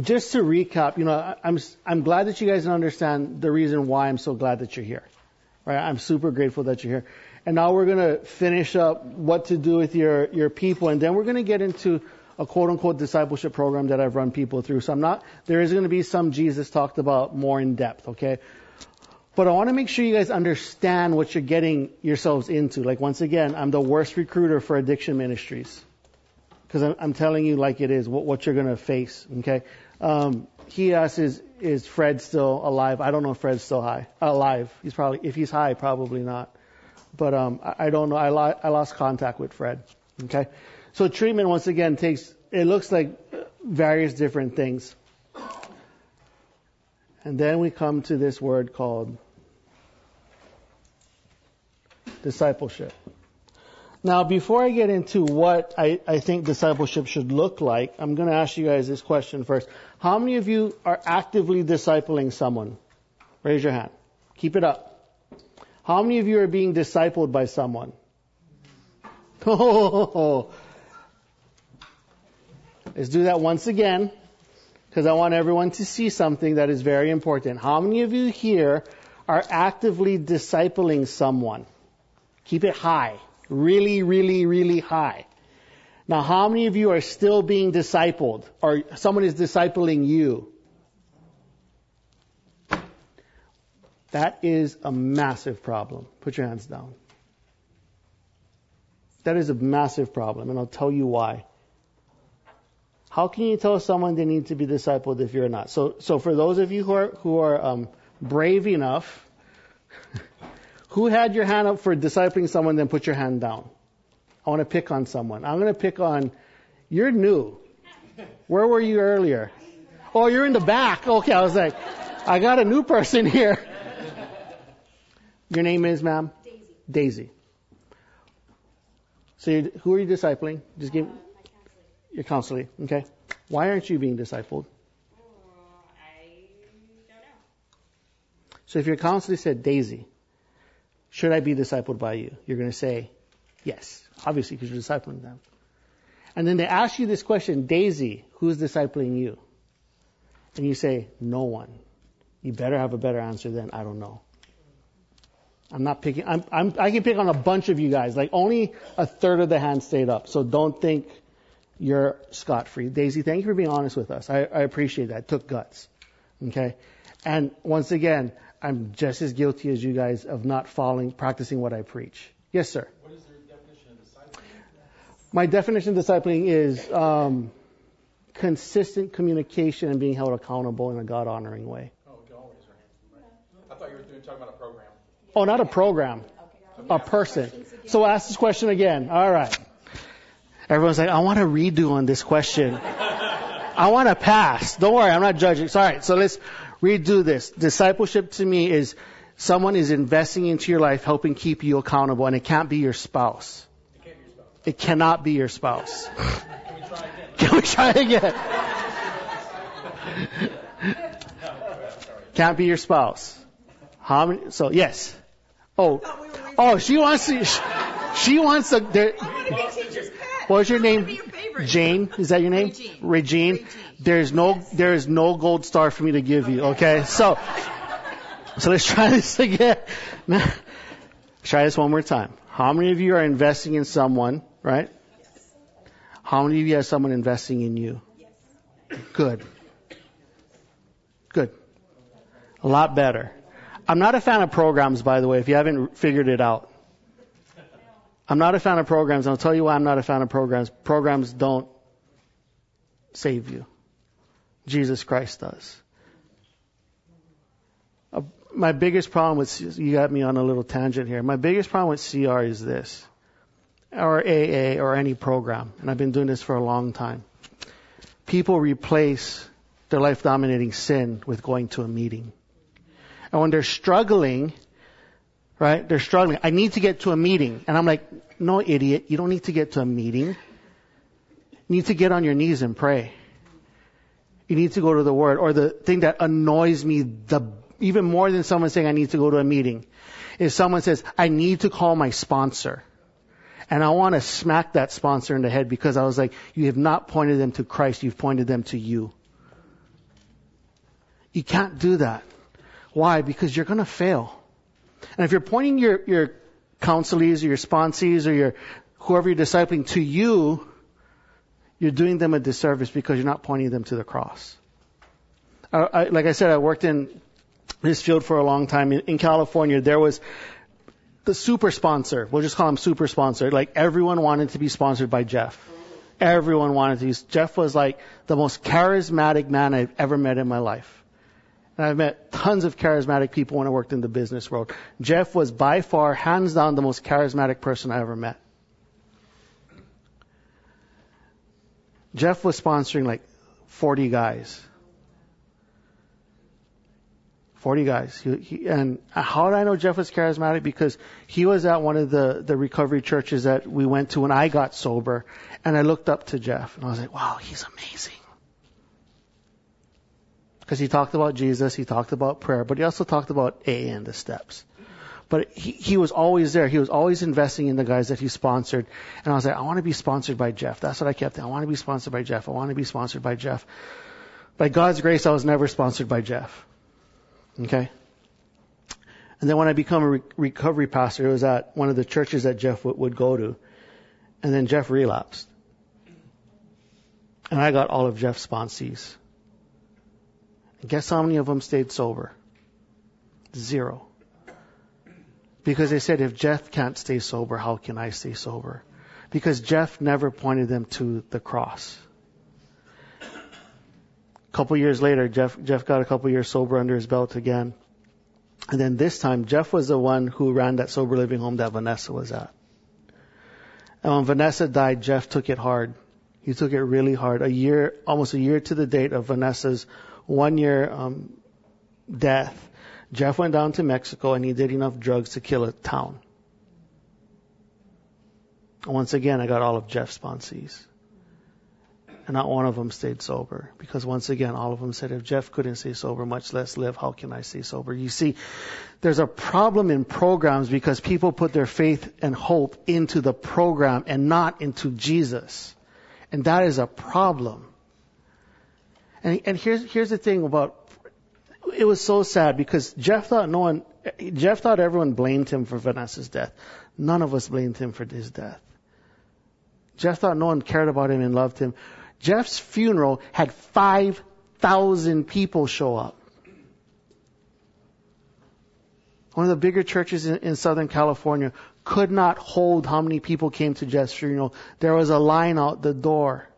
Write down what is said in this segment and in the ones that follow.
just to recap, you know, I'm I'm glad that you guys understand the reason why I'm so glad that you're here. Right? I'm super grateful that you're here. And now we're to finish up what to do with your your people, and then we're to get into a quote unquote discipleship program that I've run people through. So I'm not. There is to be some Jesus talked about more in depth. Okay. But I want to make sure you guys understand what you're getting yourselves into. Like once again, I'm the worst recruiter for addiction ministries because I'm, telling you like it is what, what you're going to face. Okay. Um, he asks, is, is Fred still alive? I don't know if Fred's still high, alive. He's probably, if he's high, probably not. But, um, I, I don't know. I, lo- I lost contact with Fred. Okay. So treatment, once again, takes, it looks like various different things. And then we come to this word called discipleship. Now, before I get into what I, I think discipleship should look like, I'm going to ask you guys this question first. How many of you are actively discipling someone? Raise your hand. Keep it up. How many of you are being discipled by someone? Oh, let's do that once again because I want everyone to see something that is very important. How many of you here are actively discipling someone? Keep it high. Really, really, really high. Now, how many of you are still being discipled or someone is discipling you? That is a massive problem. Put your hands down. That is a massive problem, and I'll tell you why. How can you tell someone they need to be discipled if you're not? So, so for those of you who are who are um, brave enough, who had your hand up for discipling someone, then put your hand down. I want to pick on someone. I'm going to pick on. You're new. Where were you earlier? Oh, you're in the back. Okay, I was like, I got a new person here. Your name is, ma'am? Daisy. Daisy. So, who are you discipling? Just give Uh, my counseling. your counseling. Okay. Why aren't you being discipled? Oh, I don't know. So, if your counselor said, Daisy, should I be discipled by you? You're going to say, yes, obviously, because you're discipling them. And then they ask you this question, Daisy, who's discipling you? And you say, no one. You better have a better answer than, I don't know. I'm not picking, I'm, I'm, I can pick on a bunch of you guys. Like only a third of the hands stayed up. So don't think you're scot free. Daisy, thank you for being honest with us. I, I appreciate that. It took guts. Okay. And once again, I'm just as guilty as you guys of not following, practicing what I preach. Yes, sir. What is your definition of discipling? My definition of discipling is um, consistent communication and being held accountable in a God honoring way. Oh, can always right? I thought you were doing, talking about a program. Oh, not a program, a person. So ask this question again. All right. Everyone's like, I want to redo on this question. I want to pass. Don't worry, I'm not judging. All right, so let's redo this. Discipleship to me is someone is investing into your life, helping keep you accountable, and it can't be your spouse. It your spouse. It cannot be your spouse. Can we try again? Can we try again? Can't be your spouse. How many? So yes. Oh, oh, she wants to. She wants to. There, what's your name? Jane. Is that your name? Regine. Regine. Regine. There's no. There is no gold star for me to give you. Okay. So. So let's try this again. Try this one more time. How many of you are investing in someone, right? How many of you have someone investing in you? Yes. Good. Good. A lot better. I'm not a fan of programs, by the way, if you haven't figured it out. I'm not a fan of programs. I'll tell you why I'm not a fan of programs. Programs don't save you. Jesus Christ does. Uh, my biggest problem with, you got me on a little tangent here. My biggest problem with CR is this, or AA, or any program, and I've been doing this for a long time. People replace their life dominating sin with going to a meeting. And when they're struggling, right, they're struggling. I need to get to a meeting. And I'm like, no, idiot, you don't need to get to a meeting. You need to get on your knees and pray. You need to go to the Word. Or the thing that annoys me the even more than someone saying I need to go to a meeting is someone says, I need to call my sponsor. And I want to smack that sponsor in the head because I was like, you have not pointed them to Christ, you've pointed them to you. You can't do that. Why? Because you're going to fail. And if you're pointing your, your counselees or your sponsees or your whoever you're discipling to you, you're doing them a disservice because you're not pointing them to the cross. I, I, like I said, I worked in this field for a long time. In, in California, there was the super sponsor. We'll just call him super sponsor. Like everyone wanted to be sponsored by Jeff. Everyone wanted to. Jeff was like the most charismatic man I've ever met in my life. And I've met tons of charismatic people when I worked in the business world. Jeff was by far, hands down, the most charismatic person I ever met. Jeff was sponsoring like 40 guys. 40 guys. He, he, and how did I know Jeff was charismatic? Because he was at one of the, the recovery churches that we went to when I got sober. And I looked up to Jeff and I was like, wow, he's amazing. Because he talked about Jesus, he talked about prayer, but he also talked about A and the steps. But he, he was always there. He was always investing in the guys that he sponsored. And I was like, I want to be sponsored by Jeff. That's what I kept. I want to be sponsored by Jeff. I want to be sponsored by Jeff. By God's grace, I was never sponsored by Jeff. Okay? And then when I become a re- recovery pastor, it was at one of the churches that Jeff w- would go to. And then Jeff relapsed. And I got all of Jeff's sponsees. Guess how many of them stayed sober? Zero. Because they said, if Jeff can't stay sober, how can I stay sober? Because Jeff never pointed them to the cross. A couple years later, Jeff, Jeff got a couple years sober under his belt again. And then this time, Jeff was the one who ran that sober living home that Vanessa was at. And when Vanessa died, Jeff took it hard. He took it really hard. A year, almost a year to the date of Vanessa's one year um, death, Jeff went down to Mexico and he did enough drugs to kill a town. Once again, I got all of Jeff's sponsees. And not one of them stayed sober. Because once again, all of them said, if Jeff couldn't stay sober, much less live, how can I stay sober? You see, there's a problem in programs because people put their faith and hope into the program and not into Jesus. And that is a problem. And, and here's, here's the thing about, it was so sad because Jeff thought no one, Jeff thought everyone blamed him for Vanessa's death. None of us blamed him for his death. Jeff thought no one cared about him and loved him. Jeff's funeral had 5,000 people show up. One of the bigger churches in, in, Southern California could not hold how many people came to Jeff's funeral. There was a line out the door.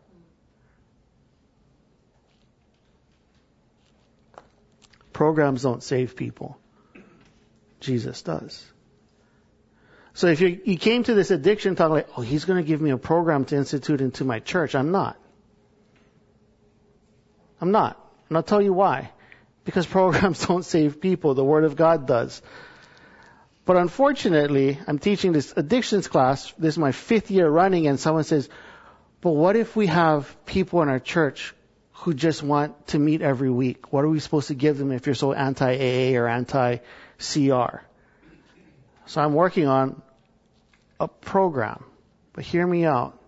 Programs don't save people. Jesus does. So if you, you came to this addiction talk like, oh, he's going to give me a program to institute into my church, I'm not. I'm not. And I'll tell you why. Because programs don't save people. The Word of God does. But unfortunately, I'm teaching this addictions class. This is my fifth year running and someone says, but what if we have people in our church who just want to meet every week? What are we supposed to give them if you're so anti-AA or anti-CR? So I'm working on a program. But hear me out.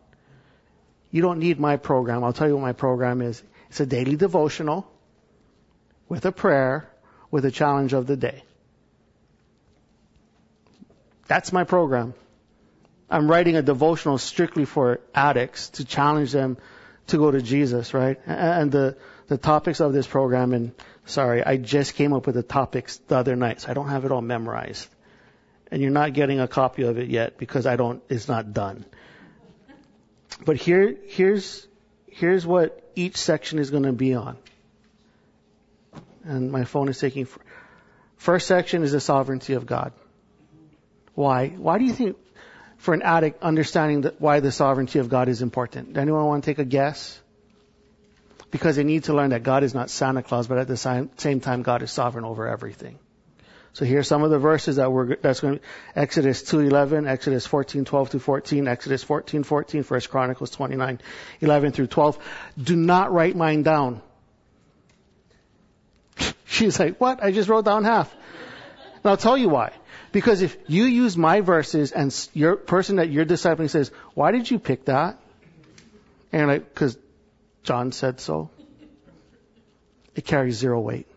You don't need my program. I'll tell you what my program is. It's a daily devotional with a prayer with a challenge of the day. That's my program. I'm writing a devotional strictly for addicts to challenge them to go to Jesus, right? And the, the topics of this program, and sorry, I just came up with the topics the other night, so I don't have it all memorized. And you're not getting a copy of it yet because I don't, it's not done. But here, here's, here's what each section is going to be on. And my phone is taking, first section is the sovereignty of God. Why? Why do you think, for an addict, understanding why the sovereignty of God is important? Anyone want to take a guess? Because they need to learn that God is not Santa Claus, but at the same time, God is sovereign over everything. So here's some of the verses that we're, that's going to, be Exodus 2:11, Exodus 14:12 to 14, Exodus 14:14, 14, 1 Chronicles 29:11 through 12. Do not write mine down. She's like, what? I just wrote down half. And I'll tell you why. Because if you use my verses and your person that you're discipling says, why did you pick that? And like, cause John said so. It carries zero weight.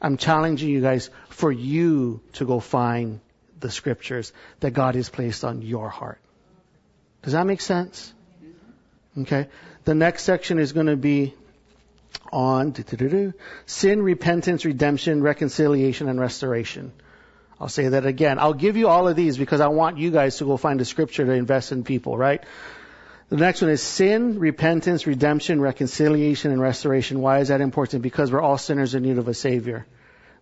I'm challenging you guys for you to go find the scriptures that God has placed on your heart. Does that make sense? Okay. The next section is going to be on sin, repentance, redemption, reconciliation, and restoration. I'll say that again. I'll give you all of these because I want you guys to go find a scripture to invest in people, right? The next one is sin, repentance, redemption, reconciliation, and restoration. Why is that important? Because we're all sinners in need of a Savior.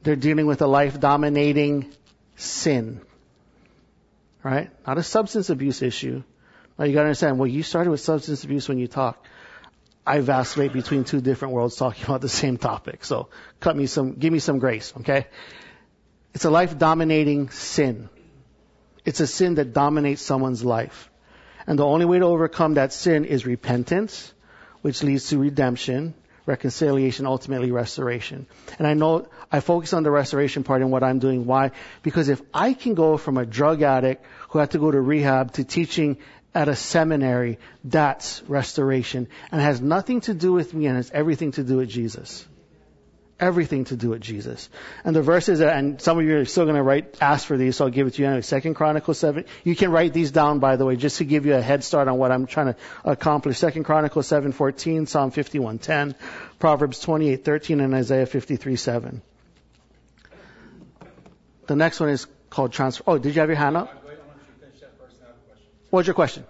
They're dealing with a life dominating sin. Right? Not a substance abuse issue. Now you gotta understand, well, you started with substance abuse when you talk. I vacillate between two different worlds talking about the same topic. So cut me some, give me some grace, okay? It's a life dominating sin. It's a sin that dominates someone's life. And the only way to overcome that sin is repentance, which leads to redemption, reconciliation, ultimately restoration. And I know I focus on the restoration part and what I'm doing. Why? Because if I can go from a drug addict who had to go to rehab to teaching at a seminary, that's restoration. And has nothing to do with me and has everything to do with Jesus. Everything to do with Jesus. And the verses, and some of you are still going to write, ask for these, so I'll give it to you anyway. Second Chronicles 7. You can write these down, by the way, just to give you a head start on what I'm trying to accomplish. Second Chronicles 7:14, Psalm 51:10, Proverbs 28:13, and Isaiah 53:7. The next one is called transfer. Oh, did you have your hand up? Uh, I want you to finish that first I have a question. What's your question?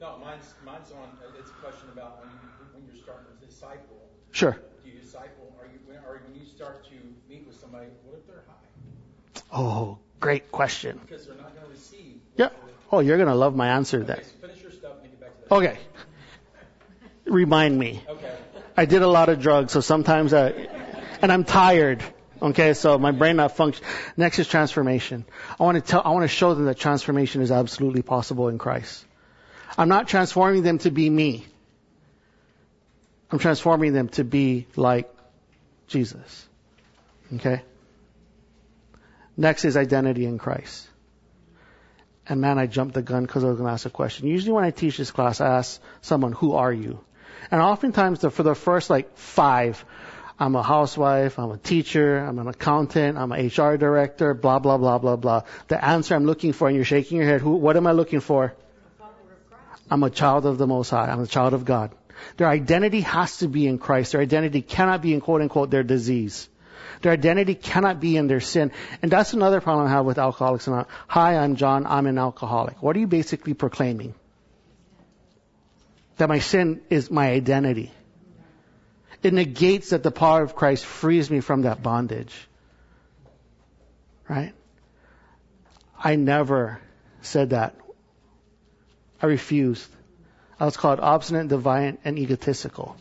No, mine's, mine's on, uh, it's a question about when you, when you're starting to disciple, Sure. do you disciple, are you, when- or when you start to meet with somebody, what if they're high? Oh, great question. Because they're not gonna receive. Yeah. Oh, you're going to love my answer Okay, that. so finish your stuff and then get back to that. Okay. Remind me. Okay. I did a lot of drugs, so sometimes I, and I'm tired. Okay, so my brain not function. Next is transformation. I want to tell, I want to show them that transformation is absolutely possible in Christ. I'm not transforming them to be me. I'm transforming them to be like Jesus. Okay? Next is identity in Christ. And man, I jumped the gun because I was going to ask a question. Usually when I teach this class, I ask someone, who are you? And oftentimes the, for the first like five, I'm a housewife, I'm a teacher, I'm an accountant, I'm an HR director, blah, blah, blah, blah, blah. The answer I'm looking for, and you're shaking your head, who, what am I looking for? I'm a child of the Most High. I'm a child of God. Their identity has to be in Christ. Their identity cannot be in quote unquote their disease. Their identity cannot be in their sin. And that's another problem I have with Alcoholics Anonymous. Hi, I'm John. I'm an alcoholic. What are you basically proclaiming? That my sin is my identity. It negates that the power of Christ frees me from that bondage. Right? I never said that. I refused. I was called obstinate, defiant, and egotistical.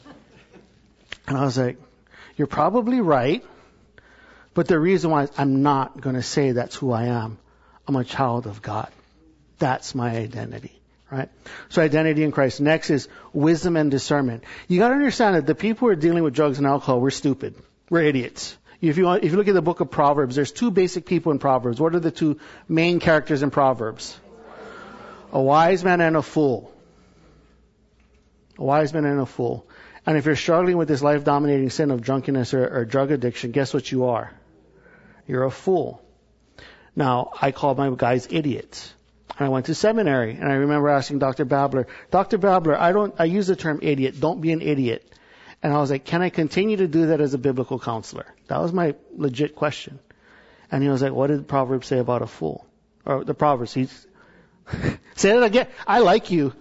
And I was like, you're probably right, but the reason why I'm not going to say that's who I am, I'm a child of God. That's my identity. Right? So identity in Christ. Next is wisdom and discernment. You gotta understand that the people who are dealing with drugs and alcohol, we're stupid. We're idiots. If you, want, if you look at the book of Proverbs, there's two basic people in Proverbs. What are the two main characters in Proverbs? A wise man and a fool. A wise man and a fool. And if you're struggling with this life dominating sin of drunkenness or, or drug addiction, guess what you are? You're a fool. Now, I called my guys idiots. And I went to seminary, and I remember asking Dr. Babler, Dr. Babler, I don't, I use the term idiot. Don't be an idiot. And I was like, can I continue to do that as a biblical counselor? That was my legit question. And he was like, what did the Proverbs say about a fool? Or the Proverbs, he's, say it again. I like you.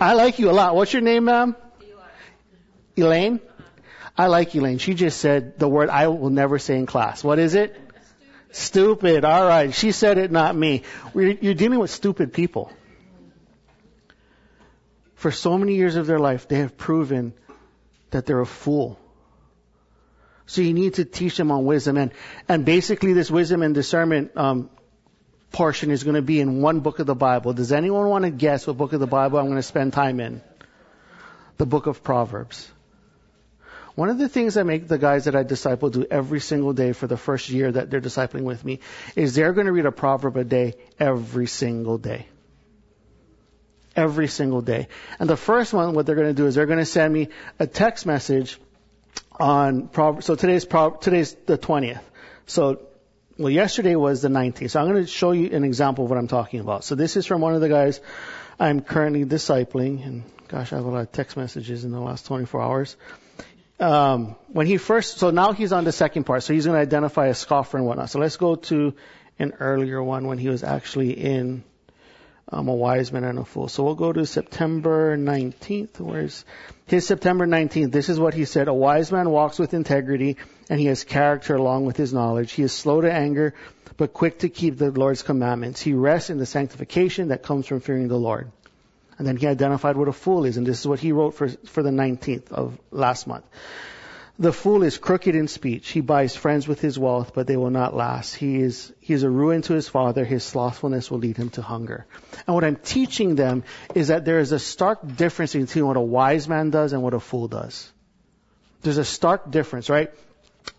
I like you a lot. What's your name, ma'am? Elaine? I like Elaine. She just said the word I will never say in class. What is it? Stupid. All right. She said it, not me. We're, you're dealing with stupid people. For so many years of their life, they have proven that they're a fool. So you need to teach them on wisdom. And, and basically this wisdom and discernment, um, portion is going to be in one book of the Bible. Does anyone want to guess what book of the Bible I'm going to spend time in? The book of Proverbs. One of the things I make the guys that I disciple do every single day for the first year that they're discipling with me is they're going to read a proverb a day every single day. Every single day. And the first one, what they're going to do is they're going to send me a text message on Proverbs. So today's Pro- today's the 20th. So, well, yesterday was the 19th. So I'm going to show you an example of what I'm talking about. So this is from one of the guys I'm currently discipling, and gosh, I have a lot of text messages in the last 24 hours. Um, when he first, so now he's on the second part. So he's going to identify a scoffer and whatnot. So let's go to an earlier one when he was actually in um, a wise man and a fool. So we'll go to September 19th. Where's his September 19th? This is what he said. A wise man walks with integrity and he has character along with his knowledge. He is slow to anger, but quick to keep the Lord's commandments. He rests in the sanctification that comes from fearing the Lord. And then he identified what a fool is, and this is what he wrote for, for the 19th of last month. The fool is crooked in speech. He buys friends with his wealth, but they will not last. He is, he is a ruin to his father. His slothfulness will lead him to hunger. And what I'm teaching them is that there is a stark difference between what a wise man does and what a fool does. There's a stark difference, right?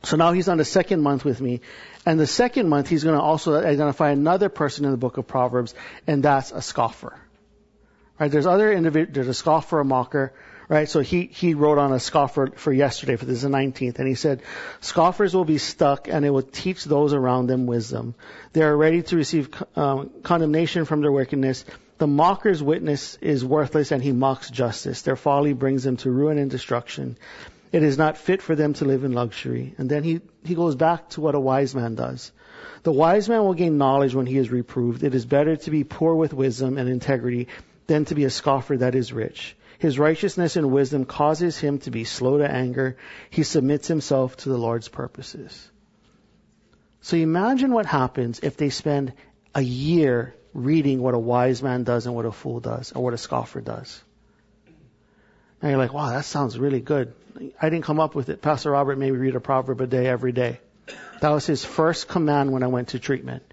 So now he's on the second month with me. And the second month he's going to also identify another person in the book of Proverbs, and that's a scoffer. Right? There's other individuals, there's a scoffer, a mocker, right? So he, he wrote on a scoffer for yesterday, for this is the 19th, and he said, scoffers will be stuck and it will teach those around them wisdom. They are ready to receive um, condemnation from their wickedness. The mocker's witness is worthless and he mocks justice. Their folly brings them to ruin and destruction. It is not fit for them to live in luxury. And then he, he goes back to what a wise man does. The wise man will gain knowledge when he is reproved. It is better to be poor with wisdom and integrity than to be a scoffer that is rich. His righteousness and wisdom causes him to be slow to anger. He submits himself to the Lord's purposes. So imagine what happens if they spend a year reading what a wise man does and what a fool does, or what a scoffer does. Now you're like, wow, that sounds really good. I didn't come up with it. Pastor Robert made me read a proverb a day every day. That was his first command when I went to treatment.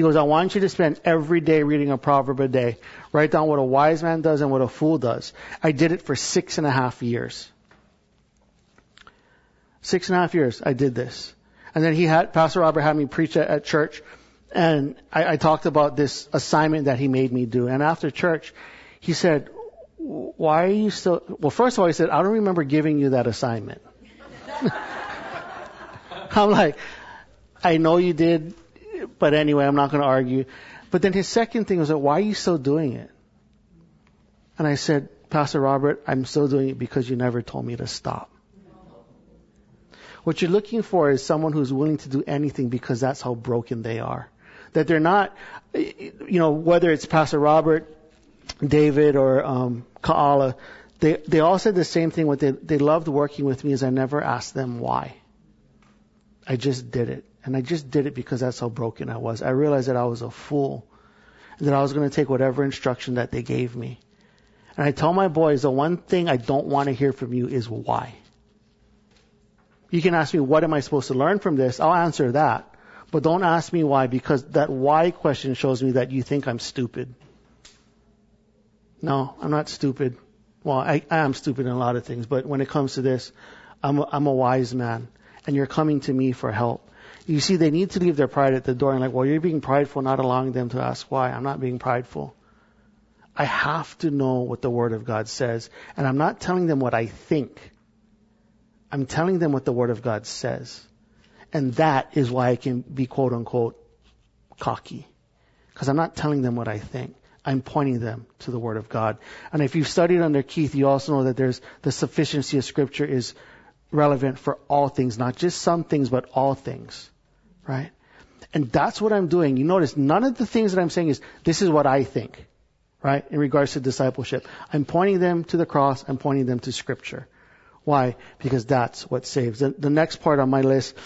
He goes, I want you to spend every day reading a proverb a day. Write down what a wise man does and what a fool does. I did it for six and a half years. Six and a half years I did this. And then he had, Pastor Robert had me preach at, at church and I, I talked about this assignment that he made me do. And after church, he said, why are you still, well, first of all, he said, I don't remember giving you that assignment. I'm like, I know you did, but anyway, I'm not going to argue. But then his second thing was, like, why are you still doing it? And I said, Pastor Robert, I'm still doing it because you never told me to stop. What you're looking for is someone who's willing to do anything because that's how broken they are. That they're not, you know, whether it's Pastor Robert, David, or um, Kaala, they they all said the same thing. What they they loved working with me is I never asked them why. I just did it. And I just did it because that's how broken I was. I realized that I was a fool. That I was going to take whatever instruction that they gave me. And I tell my boys, the one thing I don't want to hear from you is why. You can ask me, what am I supposed to learn from this? I'll answer that. But don't ask me why because that why question shows me that you think I'm stupid. No, I'm not stupid. Well, I, I am stupid in a lot of things, but when it comes to this, I'm a, I'm a wise man and you're coming to me for help. You see, they need to leave their pride at the door and like, well, you're being prideful, not allowing them to ask why. I'm not being prideful. I have to know what the Word of God says. And I'm not telling them what I think. I'm telling them what the Word of God says. And that is why I can be quote unquote cocky. Because I'm not telling them what I think. I'm pointing them to the Word of God. And if you've studied under Keith, you also know that there's the sufficiency of Scripture is relevant for all things, not just some things, but all things. Right? And that's what I'm doing. You notice none of the things that I'm saying is, this is what I think. Right? In regards to discipleship. I'm pointing them to the cross. I'm pointing them to Scripture. Why? Because that's what saves. The, the next part on my list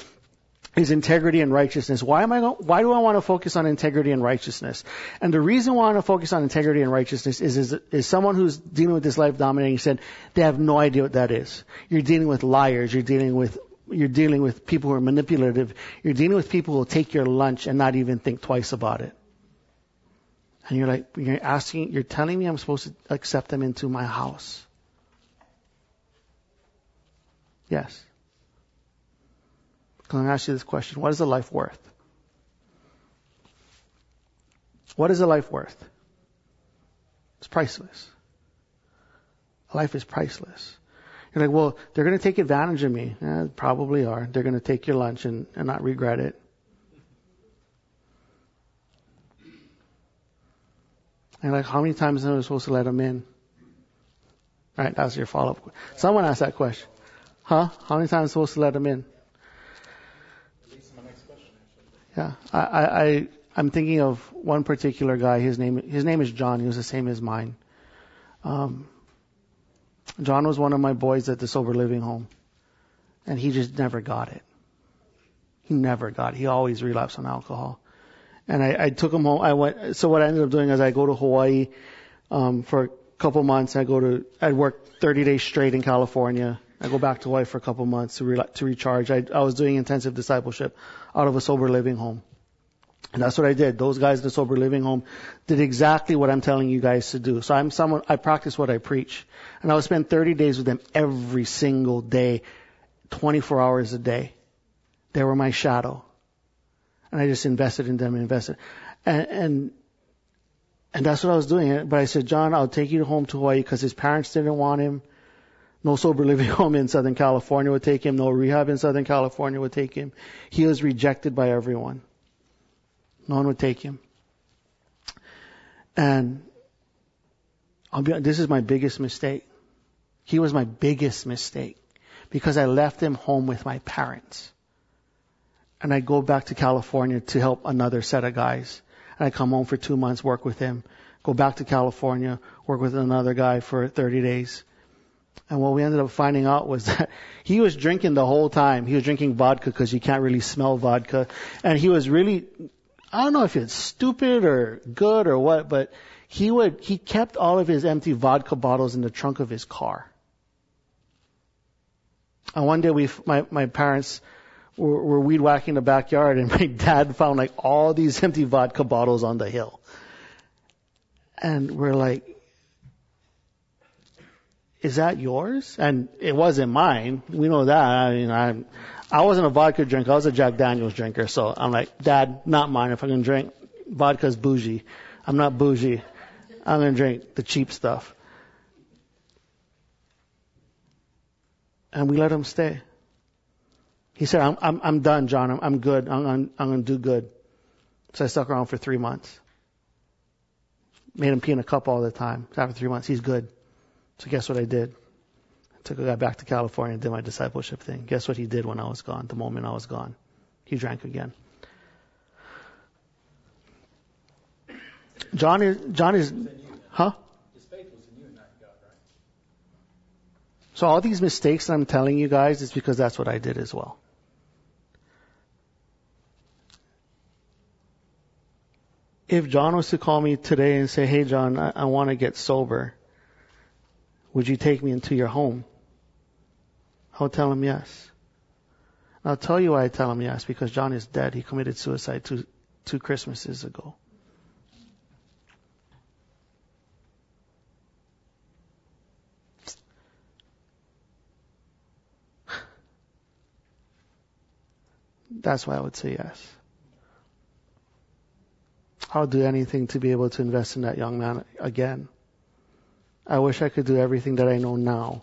is integrity and righteousness. Why am I, why do I want to focus on integrity and righteousness? And the reason why I want to focus on integrity and righteousness is, is, is someone who's dealing with this life dominating said they have no idea what that is. You're dealing with liars. You're dealing with, you're dealing with people who are manipulative. You're dealing with people who will take your lunch and not even think twice about it. And you're like, you're asking, you're telling me I'm supposed to accept them into my house. Yes. Let me ask you this question. What is a life worth? What is a life worth? It's priceless. Life is priceless. You're like, well, they're going to take advantage of me. Eh, probably are. They're going to take your lunch and, and not regret it. And like, how many times am I supposed to let them in? Right, that's your follow-up. Someone asked that question. Huh? How many times am I supposed to let them in? Leads to my next question, actually. Yeah, I, I, I'm thinking of one particular guy. His name, his name is John. He was the same as mine. Um, John was one of my boys at the sober living home, and he just never got it. He never got it. He always relapsed on alcohol. And I, I took him home. I went. So what I ended up doing is I go to Hawaii um, for a couple months. I go to. I'd work 30 days straight in California. I go back to Hawaii for a couple months to re- to recharge. I, I was doing intensive discipleship out of a sober living home. And that's what I did. Those guys in the sober living home did exactly what I'm telling you guys to do. So I'm someone, I practice what I preach. And I would spend 30 days with them every single day, 24 hours a day. They were my shadow. And I just invested in them and invested. And, and, and that's what I was doing. But I said, John, I'll take you home to Hawaii because his parents didn't want him. No sober living home in Southern California would take him. No rehab in Southern California would take him. He was rejected by everyone. No one would take him. And I'll be, this is my biggest mistake. He was my biggest mistake because I left him home with my parents. And I go back to California to help another set of guys. And I come home for two months, work with him, go back to California, work with another guy for 30 days. And what we ended up finding out was that he was drinking the whole time. He was drinking vodka because you can't really smell vodka. And he was really I don't know if it's stupid or good or what, but he would, he kept all of his empty vodka bottles in the trunk of his car. And one day we, my, my parents were, were weed whacking the backyard and my dad found like all these empty vodka bottles on the hill. And we're like, is that yours? And it wasn't mine. We know that. I mean, I, I wasn't a vodka drinker. I was a Jack Daniels drinker. So I'm like, Dad, not mine. If I can drink, vodka's bougie. I'm not bougie. I'm gonna drink the cheap stuff. And we let him stay. He said, I'm, I'm, I'm done, John. I'm, I'm good. I'm, I'm, I'm gonna do good. So I stuck around for three months. Made him pee in a cup all the time. After three months, he's good. So guess what I did? I took a guy back to California and did my discipleship thing. Guess what he did when I was gone, the moment I was gone? He drank again. John is, John is, huh? So all these mistakes I'm telling you guys is because that's what I did as well. If John was to call me today and say, hey John, I, I want to get sober, would you take me into your home? I'll tell him yes. I'll tell you why I tell him yes, because John is dead. He committed suicide two, two Christmases ago. That's why I would say yes. I'll do anything to be able to invest in that young man again. I wish I could do everything that I know now.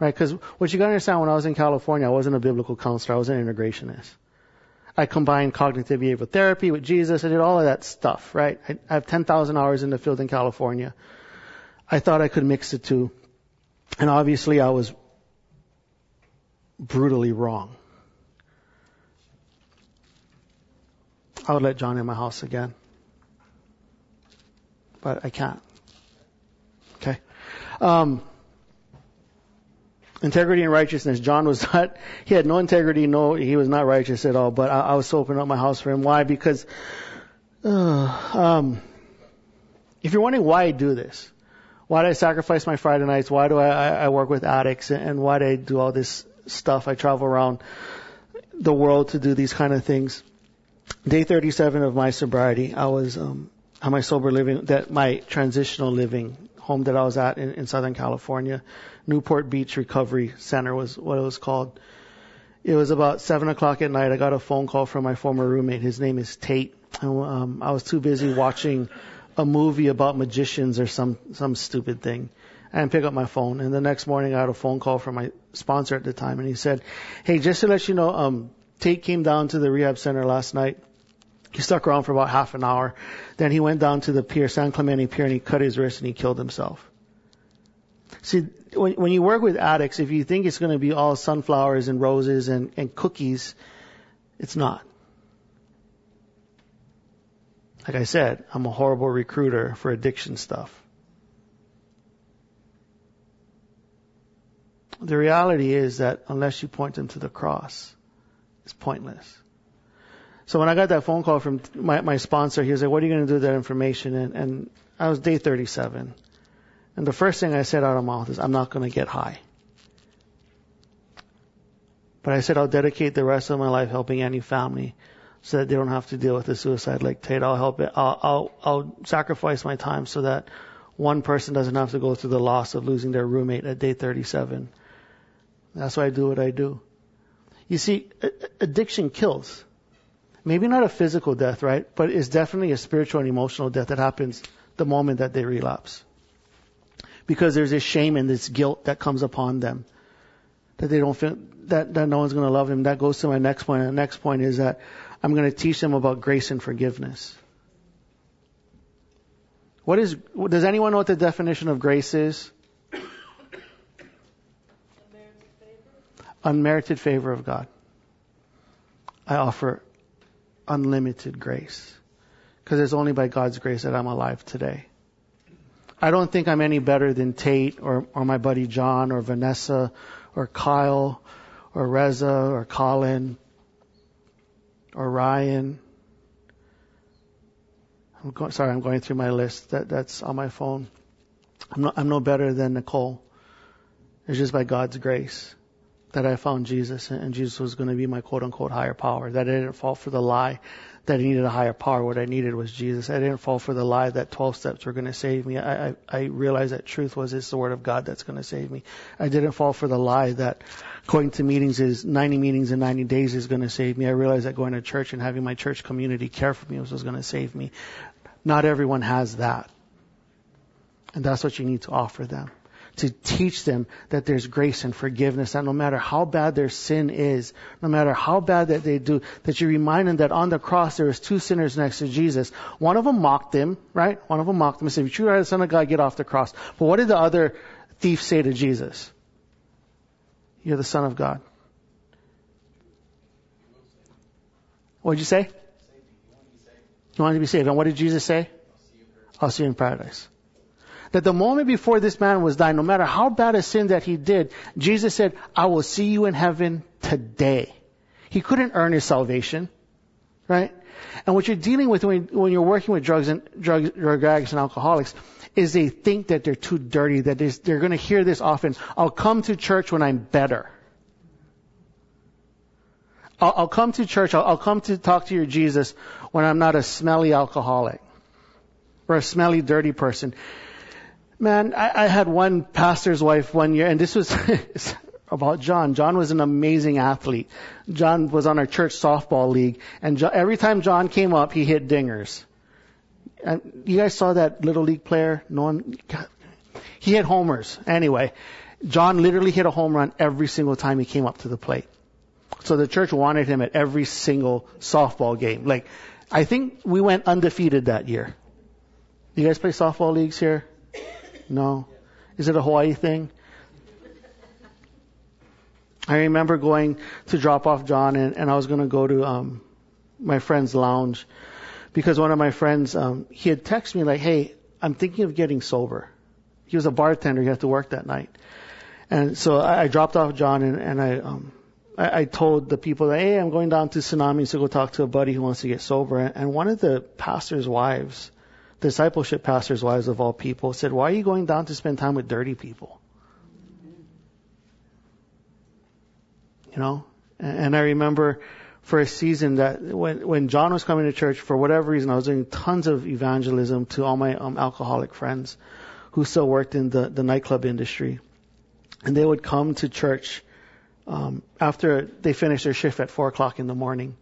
Right? Because what you gotta understand, when I was in California, I wasn't a biblical counselor, I was an integrationist. I combined cognitive behavioral therapy with Jesus, I did all of that stuff, right? I, I have 10,000 hours in the field in California. I thought I could mix the two. And obviously I was brutally wrong. I would let John in my house again. But I can't. Um, integrity and righteousness. John was not, he had no integrity, no, he was not righteous at all, but I, I was opening up my house for him. Why? Because, uh, um, if you're wondering why I do this, why do I sacrifice my Friday nights? Why do I, I, I work with addicts and, and why do I do all this stuff? I travel around the world to do these kind of things. Day 37 of my sobriety, I was, um, on my sober living, that my transitional living home that I was at in, in Southern California. Newport Beach Recovery Center was what it was called. It was about seven o'clock at night. I got a phone call from my former roommate. His name is Tate. And, um, I was too busy watching a movie about magicians or some some stupid thing. I didn't pick up my phone. And the next morning I had a phone call from my sponsor at the time and he said, Hey, just to let you know, um, Tate came down to the rehab center last night. He stuck around for about half an hour. Then he went down to the pier, San Clemente Pier, and he cut his wrist and he killed himself. See, when, when you work with addicts, if you think it's going to be all sunflowers and roses and, and cookies, it's not. Like I said, I'm a horrible recruiter for addiction stuff. The reality is that unless you point them to the cross, it's pointless. So when I got that phone call from my, my sponsor, he was like, what are you going to do with that information? And, and I was day 37. And the first thing I said out of mouth is, I'm not going to get high. But I said, I'll dedicate the rest of my life helping any family so that they don't have to deal with a suicide like Tate. I'll help it. I'll, I'll, I'll sacrifice my time so that one person doesn't have to go through the loss of losing their roommate at day 37. That's why I do what I do. You see, addiction kills. Maybe not a physical death, right? But it's definitely a spiritual and emotional death that happens the moment that they relapse. Because there's this shame and this guilt that comes upon them. That they don't feel, that, that no one's going to love them. That goes to my next point. And the next point is that I'm going to teach them about grace and forgiveness. What is, does anyone know what the definition of grace is? Unmerited favor of God. I offer unlimited grace. Because it's only by God's grace that I'm alive today. I don't think I'm any better than Tate or, or my buddy John or Vanessa or Kyle or Reza or Colin or Ryan. I'm go- sorry, I'm going through my list. That, that's on my phone. I'm, not, I'm no better than Nicole. It's just by God's grace that I found Jesus and Jesus was going to be my quote unquote higher power. That I didn't fall for the lie that I needed a higher power. What I needed was Jesus. I didn't fall for the lie that 12 steps were going to save me. I, I, I realized that truth was it's the word of God that's going to save me. I didn't fall for the lie that going to meetings is 90 meetings in 90 days is going to save me. I realized that going to church and having my church community care for me was, was going to save me. Not everyone has that. And that's what you need to offer them to teach them that there's grace and forgiveness, that no matter how bad their sin is, no matter how bad that they do, that you remind them that on the cross there was two sinners next to Jesus. One of them mocked him, right? One of them mocked him and said, if you are the son of God, get off the cross. But what did the other thief say to Jesus? You're the son of God. What did you say? You wanted to be saved. And what did Jesus say? I'll see you in paradise that the moment before this man was dying, no matter how bad a sin that he did, Jesus said, I will see you in heaven today. He couldn't earn his salvation, right? And what you're dealing with when, when you're working with drugs and drug, drug addicts and alcoholics is they think that they're too dirty, that they're going to hear this often. I'll come to church when I'm better. I'll, I'll come to church, I'll, I'll come to talk to your Jesus when I'm not a smelly alcoholic or a smelly, dirty person. Man, I, I had one pastor's wife one year, and this was about John. John was an amazing athlete. John was on our church softball league, and John, every time John came up, he hit dingers. And you guys saw that little league player? No one. He hit homers. Anyway, John literally hit a home run every single time he came up to the plate. So the church wanted him at every single softball game. Like, I think we went undefeated that year. You guys play softball leagues here? No. Is it a Hawaii thing? I remember going to drop off John and, and I was going to go to um, my friend's lounge because one of my friends, um, he had texted me like, hey, I'm thinking of getting sober. He was a bartender. He had to work that night. And so I, I dropped off John and, and I, um, I, I told the people that, hey, I'm going down to Tsunamis to go talk to a buddy who wants to get sober. And one of the pastor's wives, discipleship pastors' wives of all people said, Why are you going down to spend time with dirty people? You know? And I remember for a season that when, when John was coming to church, for whatever reason, I was doing tons of evangelism to all my um, alcoholic friends who still worked in the, the nightclub industry. And they would come to church um, after they finished their shift at 4 o'clock in the morning.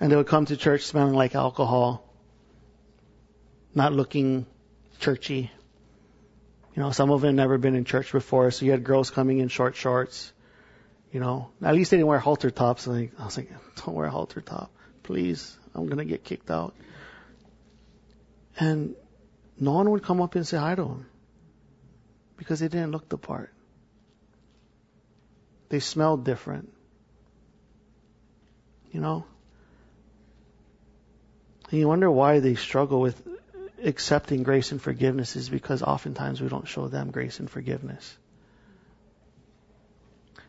And they would come to church smelling like alcohol not looking churchy, You know, some of them never been in church before, so you had girls coming in short shorts. You know, at least they didn't wear halter tops. I was like, don't wear a halter top, please. I'm gonna get kicked out. And no one would come up and say hi to him because they didn't look the part. They smelled different. You know? And you wonder why they struggle with accepting grace and forgiveness is because oftentimes we don't show them grace and forgiveness.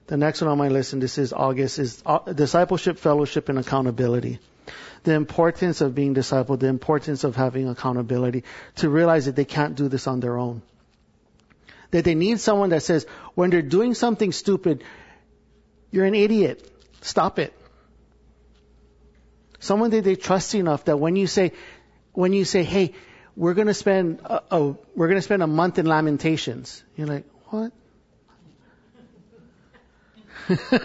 The next one on my list, and this is August, is uh, discipleship, fellowship, and accountability. The importance of being discipled, the importance of having accountability, to realize that they can't do this on their own. That they need someone that says, when they're doing something stupid, you're an idiot. Stop it. Someone that they trust enough that when you say, when you say, hey, we're going to spend a, a we're going to spend a month in Lamentations. You're like, what?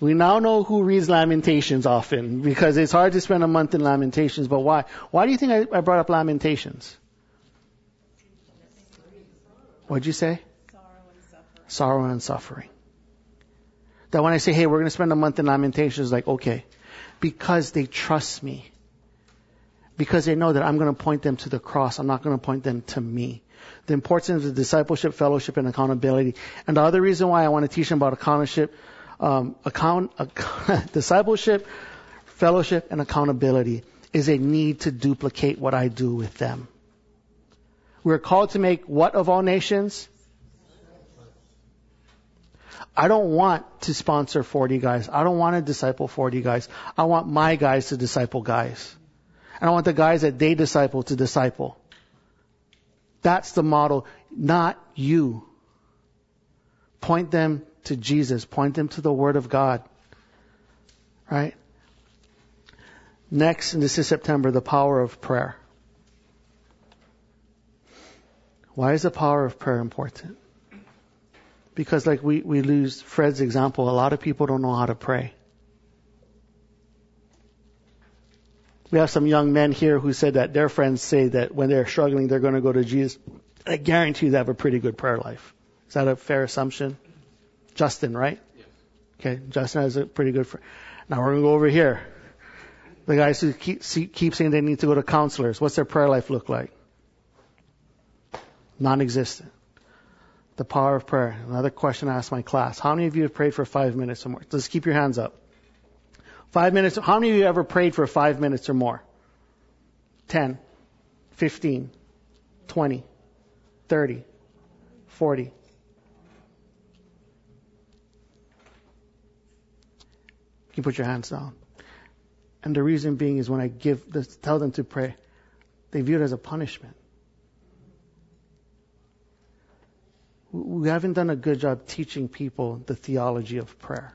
we now know who reads Lamentations often because it's hard to spend a month in Lamentations. But why? Why do you think I, I brought up Lamentations? What'd you say? Sorrow and suffering. Sorrow and suffering. That when I say, hey, we're going to spend a month in Lamentations, like, okay, because they trust me because they know that I'm going to point them to the cross. I'm not going to point them to me. The importance of discipleship, fellowship, and accountability. And the other reason why I want to teach them about accountability, um, account, account discipleship, fellowship, and accountability is a need to duplicate what I do with them. We're called to make what of all nations? I don't want to sponsor 40 guys. I don't want to disciple 40 guys. I want my guys to disciple guys. And I want the guys that they disciple to disciple. That's the model, not you. Point them to Jesus. Point them to the Word of God. Right? Next, and this is September, the power of prayer. Why is the power of prayer important? Because like we, we lose Fred's example, a lot of people don't know how to pray. We have some young men here who said that their friends say that when they're struggling, they're going to go to Jesus. I guarantee you they have a pretty good prayer life. Is that a fair assumption? Justin, right? Yes. Okay, Justin has a pretty good. Fr- now we're going to go over here. The guys who keep, see, keep saying they need to go to counselors. What's their prayer life look like? Non-existent. The power of prayer. Another question I asked my class. How many of you have prayed for five minutes or more? Just keep your hands up. Five minutes. How many of you ever prayed for five minutes or more? Ten, fifteen, twenty, thirty, forty. You put your hands down. And the reason being is when I give, tell them to pray, they view it as a punishment. We haven't done a good job teaching people the theology of prayer.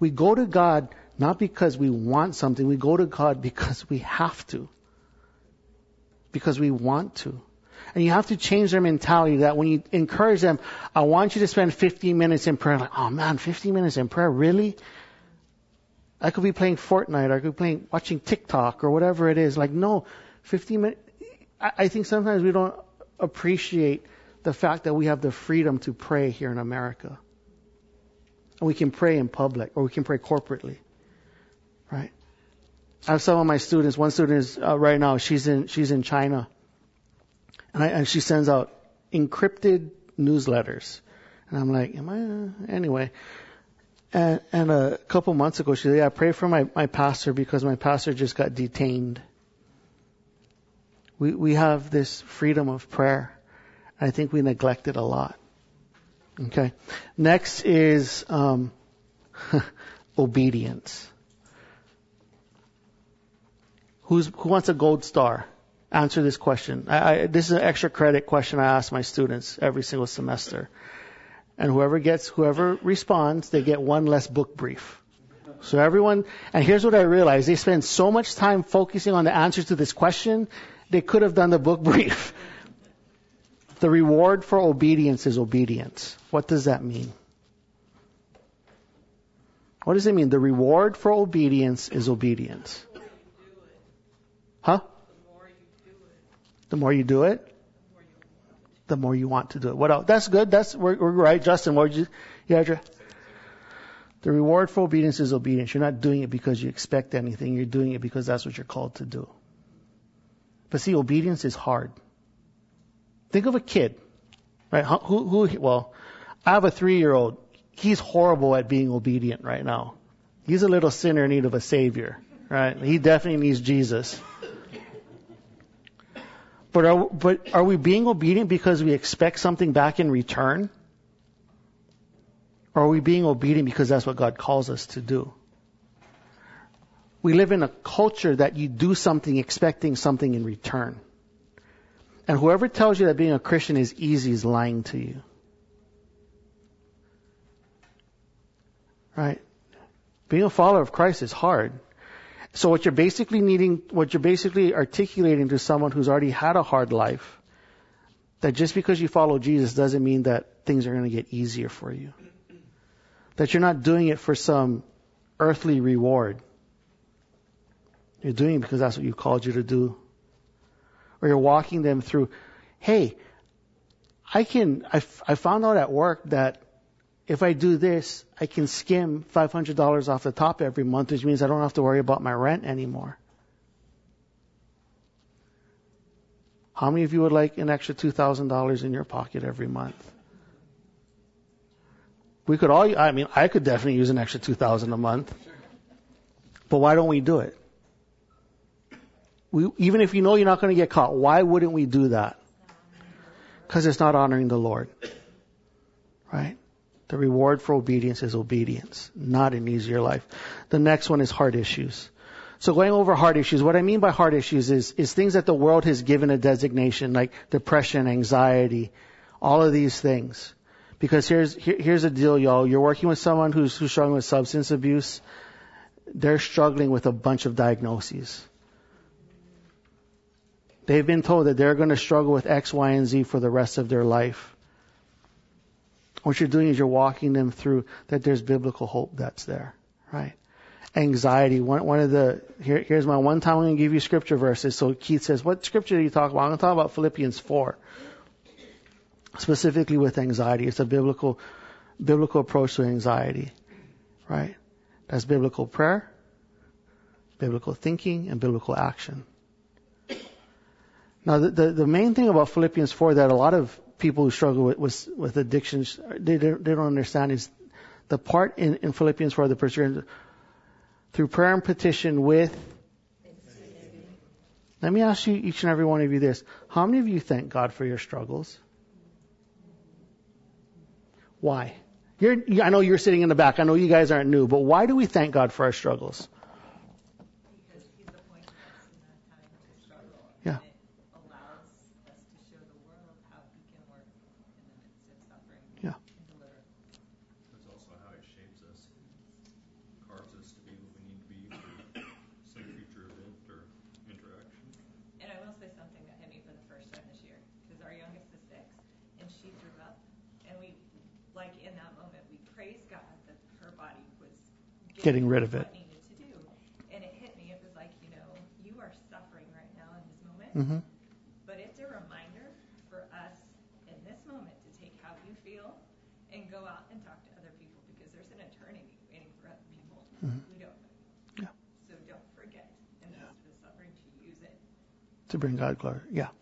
We go to God not because we want something, we go to God because we have to. Because we want to. And you have to change their mentality that when you encourage them, I want you to spend 15 minutes in prayer, like, oh man, 15 minutes in prayer, really? I could be playing Fortnite, or I could be playing, watching TikTok, or whatever it is. Like, no, 15 minutes. I think sometimes we don't appreciate the fact that we have the freedom to pray here in America. And we can pray in public, or we can pray corporately. I have some of my students. One student is uh, right now. She's in she's in China, and, I, and she sends out encrypted newsletters. And I'm like, am I uh, anyway? And, and a couple months ago, she said, "Yeah, pray for my my pastor because my pastor just got detained." We we have this freedom of prayer. I think we neglect it a lot. Okay. Next is um, obedience. Who's, who wants a gold star? Answer this question. I, I, this is an extra credit question I ask my students every single semester. And whoever gets, whoever responds, they get one less book brief. So everyone, and here's what I realized. They spend so much time focusing on the answers to this question, they could have done the book brief. The reward for obedience is obedience. What does that mean? What does it mean? The reward for obedience is obedience. Huh? The more you do it, The more you do it? the more you the more you want to do it. What else? That's good. That's we're, we're right. Justin, what would you? Yeah? The reward for obedience is obedience. You're not doing it because you expect anything. You're doing it because that's what you're called to do. But see, obedience is hard. Think of a kid, right? Who, who, well, I have a three-year-old. He's horrible at being obedient right now. He's a little sinner in need of a savior, right? He definitely needs Jesus. But are, but are we being obedient because we expect something back in return? Or are we being obedient because that's what God calls us to do? We live in a culture that you do something expecting something in return. And whoever tells you that being a Christian is easy is lying to you. Right? Being a follower of Christ is hard. So what you're basically needing, what you're basically articulating to someone who's already had a hard life, that just because you follow Jesus doesn't mean that things are going to get easier for you. That you're not doing it for some earthly reward. You're doing it because that's what you called you to do. Or you're walking them through, hey, I can, I, I found out at work that if I do this, I can skim $500 off the top every month, which means I don't have to worry about my rent anymore. How many of you would like an extra $2,000 in your pocket every month? We could all, I mean, I could definitely use an extra 2000 a month. But why don't we do it? We, even if you know you're not going to get caught, why wouldn't we do that? Because it's not honoring the Lord. Right? The reward for obedience is obedience, not an easier life. The next one is heart issues. So going over heart issues, what I mean by heart issues is, is things that the world has given a designation, like depression, anxiety, all of these things. Because here's here, here's the deal, y'all. You're working with someone who's who's struggling with substance abuse. They're struggling with a bunch of diagnoses. They've been told that they're going to struggle with X, Y, and Z for the rest of their life. What you're doing is you're walking them through that there's biblical hope that's there, right? Anxiety. One, one of the here, here's my one time I'm going to give you scripture verses. So Keith says, "What scripture do you talk about?" I'm going to talk about Philippians four specifically with anxiety. It's a biblical, biblical approach to anxiety, right? That's biblical prayer, biblical thinking, and biblical action. Now, the, the, the main thing about Philippians 4 that a lot of people who struggle with, with, with addictions, they, they don't understand is the part in, in Philippians 4, the perseverance, through prayer and petition with let me ask you, each and every one of you this. How many of you thank God for your struggles? Why? You're, I know you're sitting in the back. I know you guys aren't new, but why do we thank God for our struggles? Because He's appointed us in that time to struggle. Yeah. And it allows us to show the world how He can work in the midst of suffering. Yeah. And deliver. That's also how it shapes us, carves us to be what we need to be for some future event or interaction. And I will say something that hit me for the first time this year, because our youngest is six, and she threw up, and we, like in that moment, we praised God that her body was Getting rid of it. What needed to do, and it hit me. It was like, you know, you are suffering right now in this moment, Mm-hmm. but it's a reminder for us in this moment to take how you feel and go out and talk to other people, because there's an eternity waiting for other people Mhm. who don't. Yeah. So don't forget in of the suffering to use it To bring God glory. Yeah.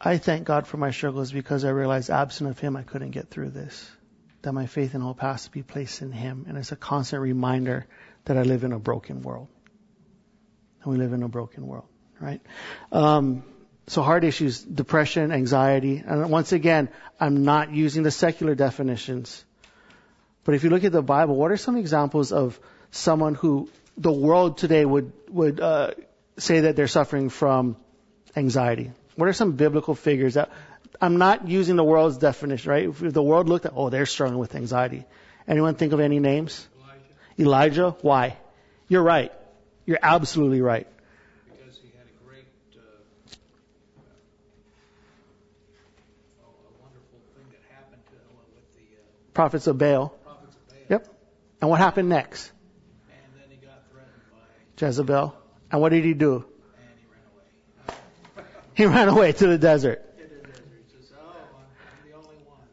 I thank God for my struggles because I realize absent of Him, I couldn't get through this. That my faith and hope has to be placed in Him. And it's a constant reminder that I live in a broken world. And we live in a broken world, right? Um, so heart issues, depression, anxiety. And once again, I'm not using the secular definitions. But if you look at the Bible, what are some examples of someone who the world today would, would, uh, say that they're suffering from anxiety? What are some biblical figures that I'm not using the world's definition, right? If the world looked at, oh, they're struggling with anxiety. Anyone think of any names? Elijah, Elijah? Why? You're right. You're absolutely right. because he had a great, uh, oh, a wonderful thing that happened to him with the uh, Prophets of Baal. prophets of Baal. Yep. And what happened next? And then he got threatened by, Jezebel. And what did he do? and he ran away. He ran away to the desert. It is Ezra. He says, oh, I'm, I'm the only one.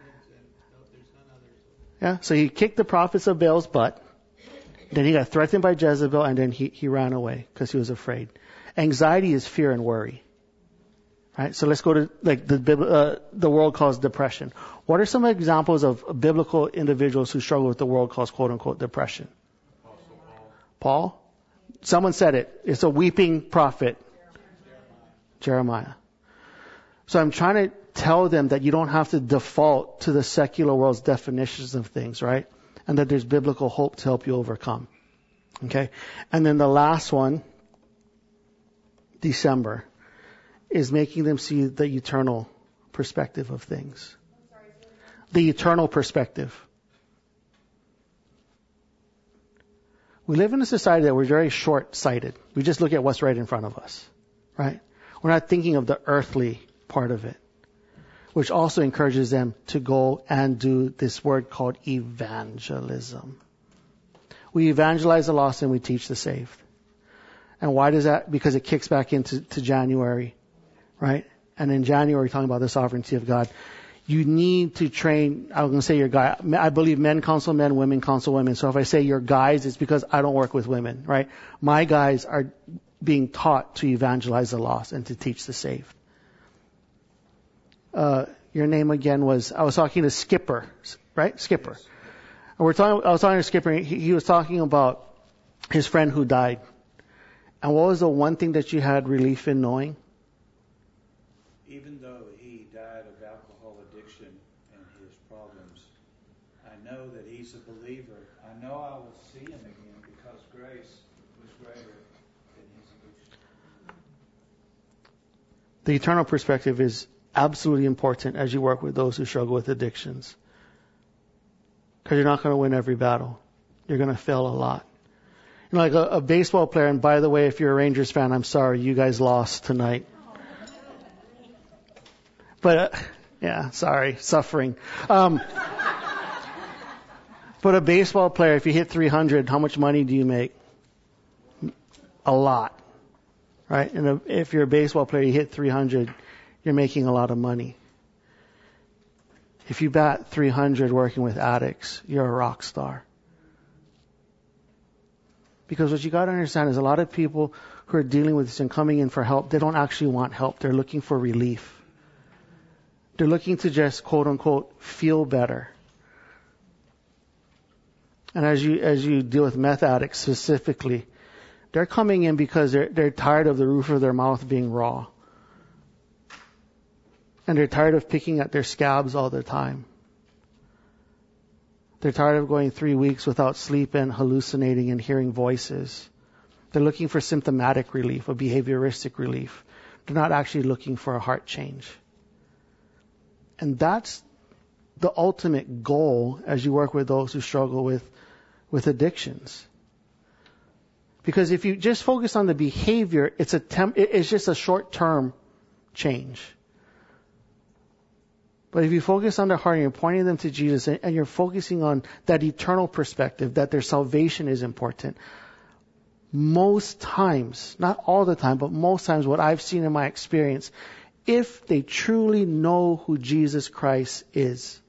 And, and, no, there's none others. Yeah. So he kicked the prophets of Baal's butt. Then he got threatened by Jezebel and then he, he ran away because he was afraid. Anxiety is fear and worry. Right? So let's go to like the uh, the world calls depression. What are some examples of biblical individuals who struggle with the world calls quote unquote depression? Paul. Someone said it. It's a weeping prophet. Jeremiah. So I'm trying to tell them that you don't have to default to the secular world's definitions of things, right? And that there's biblical hope to help you overcome. Okay? And then the last one, December, is making them see the eternal perspective of things. The eternal perspective. We live in a society that we're very short-sighted. We just look at what's right in front of us, right? We're not thinking of the earthly part of it, which also encourages them to go and do this word called evangelism. We evangelize the lost and we teach the saved. And why does that? Because it kicks back into to January, right? And in January, talking about the sovereignty of God. You need to train, I was going to say your guy, I believe men counsel men, women counsel women. So if I say your guys, it's because I don't work with women, right? My guys are being taught to evangelize the lost and to teach the saved. Uh, your name again was, I was talking to Skipper, right? Skipper. And we're talking, I was talking to Skipper, he, he was talking about his friend who died. And what was the one thing that you had relief in knowing? Even though he died of alcohol addiction and his problems, I know that he's a believer. I know I will see him again because grace was greater than his addiction. The eternal perspective is absolutely important as you work with those who struggle with addictions. Because you're not going to win every battle. You're going to fail a lot. You know, like a, a baseball player, and by the way, if you're a Rangers fan, I'm sorry, you guys lost tonight. But, uh, yeah, sorry, suffering. Um, but a baseball player, if you hit 300, how much money do you make? A lot. Right? And if you're a baseball player, you hit 300, you're making a lot of money. If you bat 300 working with addicts, you're a rock star. Because what you gotta understand is a lot of people who are dealing with this and coming in for help, they don't actually want help. They're looking for relief. They're looking to just quote unquote feel better. And as you, as you deal with meth addicts specifically, they're coming in because they're, they're tired of the roof of their mouth being raw. And they're tired of picking at their scabs all the time. They're tired of going three weeks without sleep and hallucinating and hearing voices. They're looking for symptomatic relief, a behavioristic relief. They're not actually looking for a heart change. And that's the ultimate goal as you work with those who struggle with, with addictions. Because if you just focus on the behavior, it's a temp, it's just a short term change. But if you focus on their heart and you're pointing them to Jesus and you're focusing on that eternal perspective, that their salvation is important, most times, not all the time, but most times what I've seen in my experience, if they truly know who Jesus Christ is,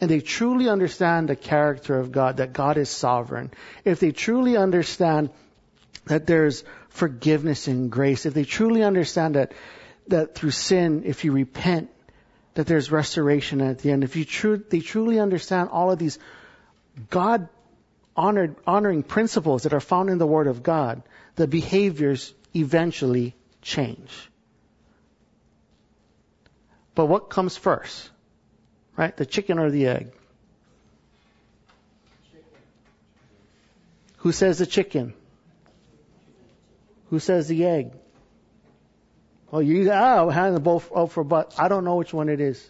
and they truly understand the character of God, that God is sovereign, if they truly understand that there's forgiveness and grace, if they truly understand that, that through sin, if you repent, that there's restoration at the end, if you tru- they truly understand all of these God honored, honoring principles that are found in the Word of God, the behaviors eventually change. But what comes first? Right? The chicken or the egg? Who says the chicken? Who says the egg? Oh, you either, ah, hand them both out for but I don't know which one it is.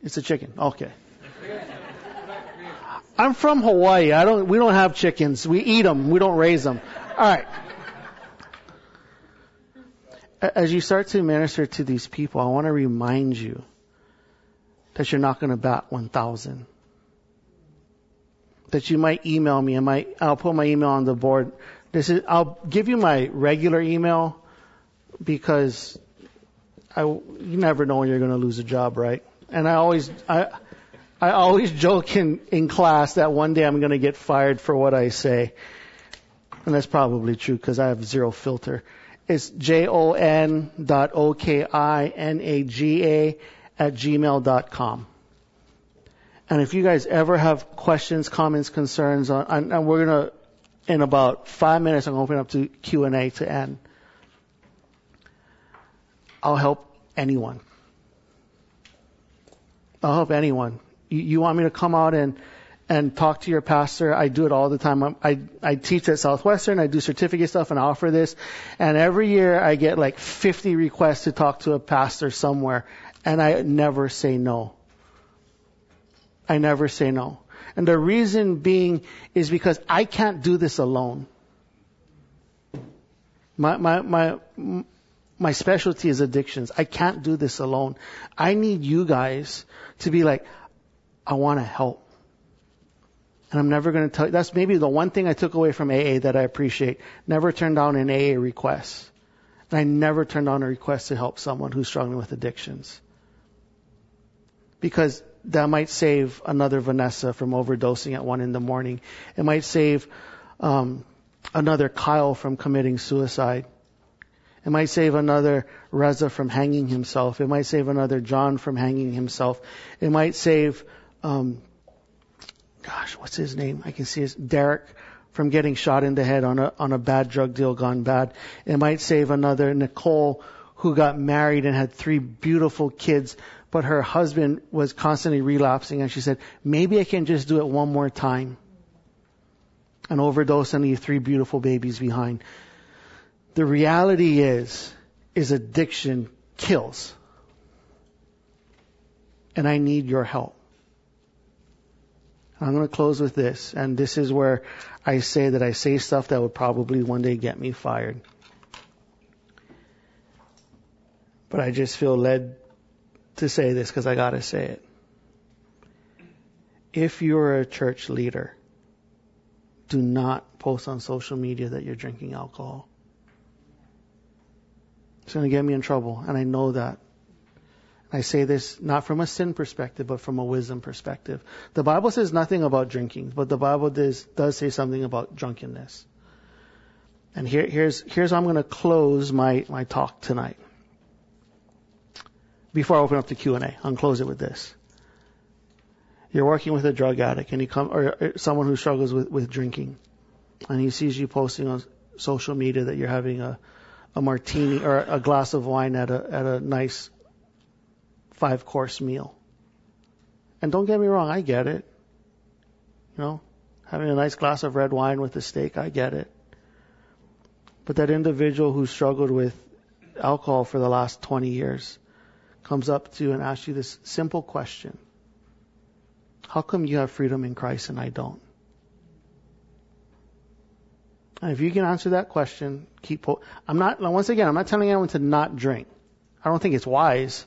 It's a chicken. Okay. I'm from Hawaii. I don't, we don't have chickens. We eat them. We don't raise them. Alright. As you start to minister to these people, I want to remind you that you're not going to bat 1,000. That you might email me. I might, I'll put my email on the board. This is, I'll give you my regular email because I, you never know when you're going to lose a job, right? And I always, I, I always joke in, in class that one day I'm going to get fired for what I say. And that's probably true because I have zero filter. It's J-O-N dot O-K-I-N-A-G-A at gmail dot com. And if you guys ever have questions, comments, concerns on, and, and we're gonna, in about five minutes, I'm gonna open up to Q&A to end. I'll help anyone. I'll help anyone. You, you want me to come out and, and talk to your pastor? I do it all the time. I'm, I, I teach at Southwestern. I do certificate stuff and offer this. And every year I get like 50 requests to talk to a pastor somewhere. And I never say no. I never say no. And the reason being is because I can't do this alone. My, my, my, my specialty is addictions. I can't do this alone. I need you guys to be like, I want to help. And I'm never going to tell you, that's maybe the one thing I took away from AA that I appreciate. Never turn down an AA request. And I never turn down a request to help someone who's struggling with addictions. Because that might save another Vanessa from overdosing at one in the morning. It might save um, another Kyle from committing suicide. It might save another Reza from hanging himself. It might save another John from hanging himself. It might save, um, gosh, what's his name? I can see his Derek from getting shot in the head on a on a bad drug deal gone bad. It might save another Nicole who got married and had three beautiful kids, but her husband was constantly relapsing, and she said, maybe I can just do it one more time. and overdose and leave three beautiful babies behind. The reality is, is addiction kills. And I need your help. I'm going to close with this, and this is where I say that I say stuff that would probably one day get me fired. But I just feel led to say this because I got to say it. If you're a church leader, do not post on social media that you're drinking alcohol. It's going to get me in trouble, and I know that. I say this not from a sin perspective, but from a wisdom perspective. The Bible says nothing about drinking, but the Bible does, does say something about drunkenness. And here, here's, here's how I'm going to close my, my talk tonight. Before I open up the Q&A, I'll close it with this. You're working with a drug addict and he come, or, or someone who struggles with, with drinking, and he sees you posting on social media that you're having a, a martini or a glass of wine at a, at a nice five course meal. And don't get me wrong, I get it. You know, having a nice glass of red wine with a steak, I get it. But that individual who struggled with alcohol for the last 20 years comes up to you and asks you this simple question. How come you have freedom in Christ and I don't? And if you can answer that question, keep. Po- I'm not. Once again, I'm not telling anyone to not drink. I don't think it's wise.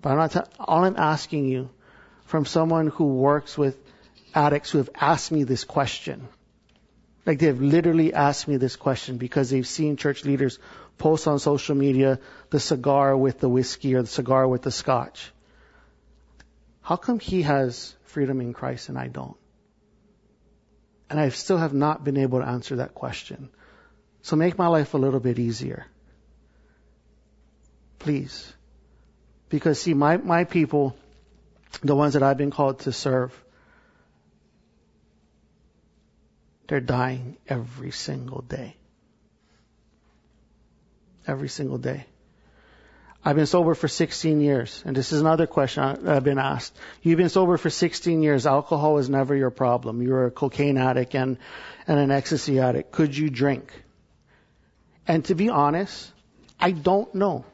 But I'm not. T- all I'm asking you, from someone who works with addicts who have asked me this question, like they've literally asked me this question because they've seen church leaders post on social media the cigar with the whiskey or the cigar with the scotch. How come he has freedom in Christ and I don't? And I still have not been able to answer that question. So make my life a little bit easier. Please. Because see, my, my people, the ones that I've been called to serve, they're dying every single day. Every single day. I've been sober for 16 years, and this is another question I've been asked. You've been sober for 16 years. Alcohol was never your problem. You were a cocaine addict and, and an ecstasy addict. Could you drink? And to be honest, I don't know.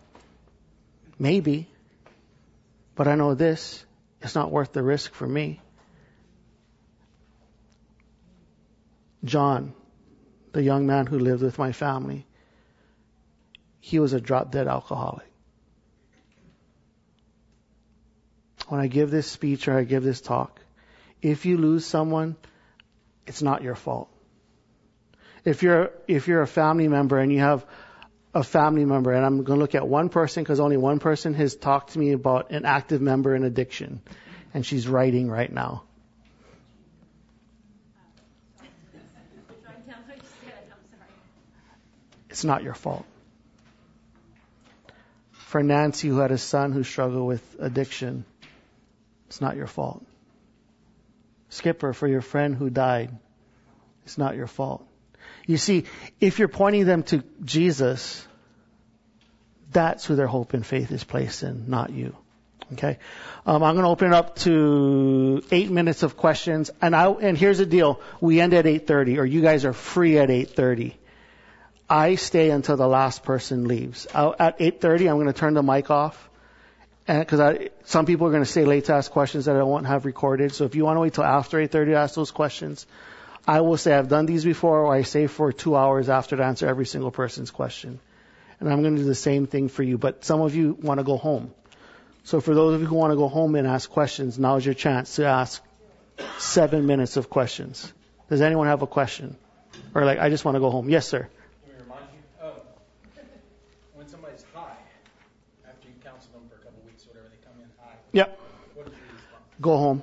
Maybe. But I know this. It's not worth the risk for me. John, the young man who lived with my family, he was a drop dead alcoholic. When I give this speech or I give this talk, if you lose someone, it's not your fault. If you're if you're a family member and you have a family member, and I'm going to look at one person because only one person has talked to me about an active member in addiction, and she's writing right now. It's not your fault. For Nancy, who had a son who struggled with addiction, it's not your fault. Skipper, for your friend who died, it's not your fault. You see, if you're pointing them to Jesus, that's who their hope and faith is placed in, not you. Okay, um, I'm going to open it up to eight minutes of questions, and I and here's the deal: we end at 8:30, or you guys are free at 8:30. I stay until the last person leaves. I'll, at 8:30, I'm going to turn the mic off, Eh, because some people are going to stay late to ask questions that I won't have recorded. So if you want to wait till after 8:30 to ask those questions, I will say I've done these before, or I stay for two hours after to answer every single person's question. And I'm going to do the same thing for you. But some of you want to go home. So for those of you who want to go home and ask questions, now's your chance to ask seven minutes of questions. Does anyone have a question? Or like, I just want to go home. Yes, sir. Let me remind you, um, when somebody's high, after you counsel them for a couple of weeks, or whatever, they come in high. Yep. What is your response? Go home.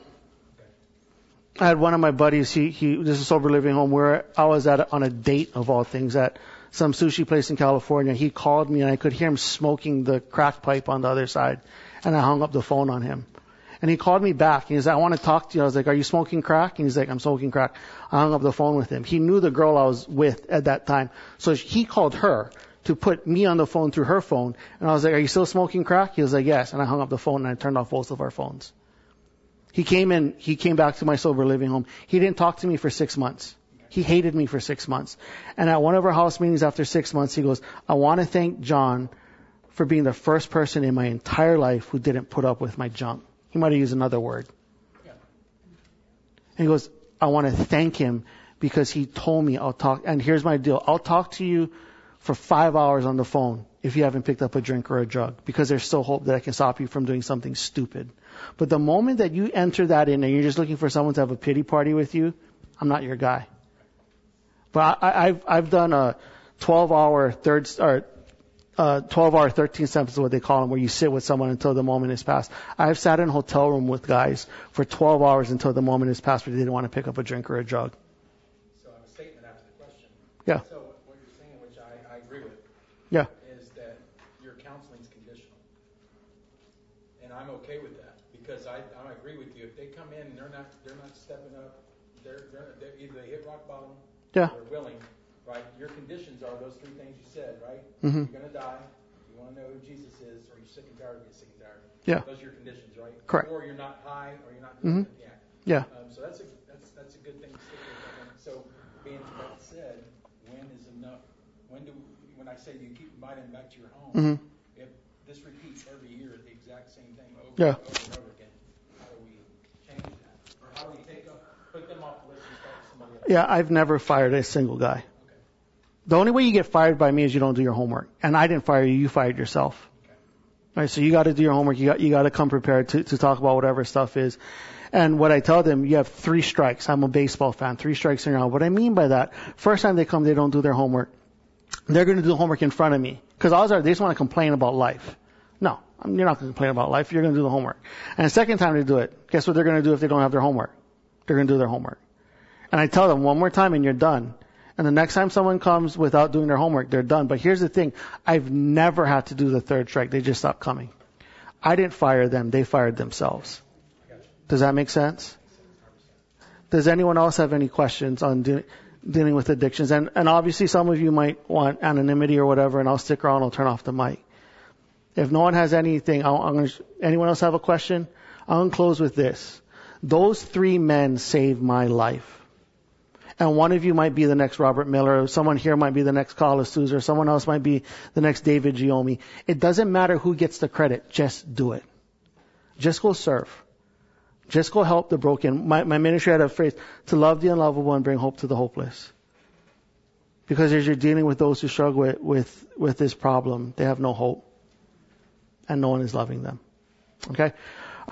I had one of my buddies. He he. This is sober living home where I was at on a date of all things at some sushi place in California. He called me and I could hear him smoking the crack pipe on the other side, and I hung up the phone on him. And he called me back. And he said, "I want to talk to you." I was like, "Are you smoking crack?" And he's like, "I'm smoking crack." I hung up the phone with him. He knew the girl I was with at that time, so he called her to put me on the phone through her phone. And I was like, "Are you still smoking crack?" He was like, "Yes." And I hung up the phone and I turned off both of our phones. He came in, he came back to my sober living home. He didn't talk to me for six months. He hated me for six months. And at one of our house meetings after six months, he goes, I want to thank John for being the first person in my entire life who didn't put up with my junk. He might have used another word. And he goes, I want to thank him because he told me I'll talk, and here's my deal. I'll talk to you for five hours on the phone if you haven't picked up a drink or a drug because there's still hope that I can stop you from doing something stupid. But the moment that you enter that in and you're just looking for someone to have a pity party with you, I'm not your guy. But I, I've I've done a 12 hour third or uh, 12 hour 13 steps is what they call them, where you sit with someone until the moment is passed. I've sat in a hotel room with guys for 12 hours until the moment is passed, where they didn't want to pick up a drink or a drug. So I have a statement after the question. Yeah. So what you're saying, which I, I agree with, Yeah. is that your counseling's conditional. And I'm okay with that, because I, I agree with you. If they come in and they're not, they're not stepping up, they're, they're, they're either they hit rock bottom, Yeah. or they're willing, right? Your conditions are those three things you said, right? Mm-hmm. You're gonna die, you wanna know who Jesus is, or you're sick and tired of being sick and tired. Yeah. Those are your conditions, right? Correct. Or you're not high, or you're not Mhm. yeah. Yeah. Um, so that's a, that's, that's a good thing to stick with. So being that said, when is enough? When do, when I say you keep inviting back to your home, Mhm. if this repeats every year, the exact same thing over Yeah. and over and over again, how do we change that? Or how do we take them, put them off the list and start with somebody else? Yeah, I've never fired a single guy. The only way you get fired by me is you don't do your homework. And I didn't fire you, you fired yourself. Right, so you gotta do your homework, you got, you gotta come prepared to, to talk about whatever stuff is. And what I tell them, you have three strikes. I'm a baseball fan, three strikes in row. What I mean by that, first time they come, they don't do their homework. They're gonna do the homework in front of me. Cause odds are they just wanna complain about life. No, you're not gonna complain about life, you're gonna do the homework. And the second time they do it, guess what they're gonna do if they don't have their homework? They're gonna do their homework. And I tell them one more time and you're done. And the next time someone comes without doing their homework, they're done. But here's the thing. I've never had to do the third strike. They just stopped coming. I didn't fire them. They fired themselves. Does that make sense? Does anyone else have any questions on de- dealing with addictions? And, and obviously some of you might want anonymity or whatever, and I'll stick around. I'll turn off the mic. If no one has anything, I'll, I'm gonna, anyone else have a question? I'll close with this. Those three men saved my life. And one of you might be the next Robert Miller, someone here might be the next Carlos Souza, or someone else might be the next David Giomi. It doesn't matter who gets the credit, just do it. Just go serve. Just go help the broken. My, my ministry had a phrase, to love the unlovable and bring hope to the hopeless. Because as you're dealing with those who struggle with, with, with this problem, they have no hope. And no one is loving them. Okay?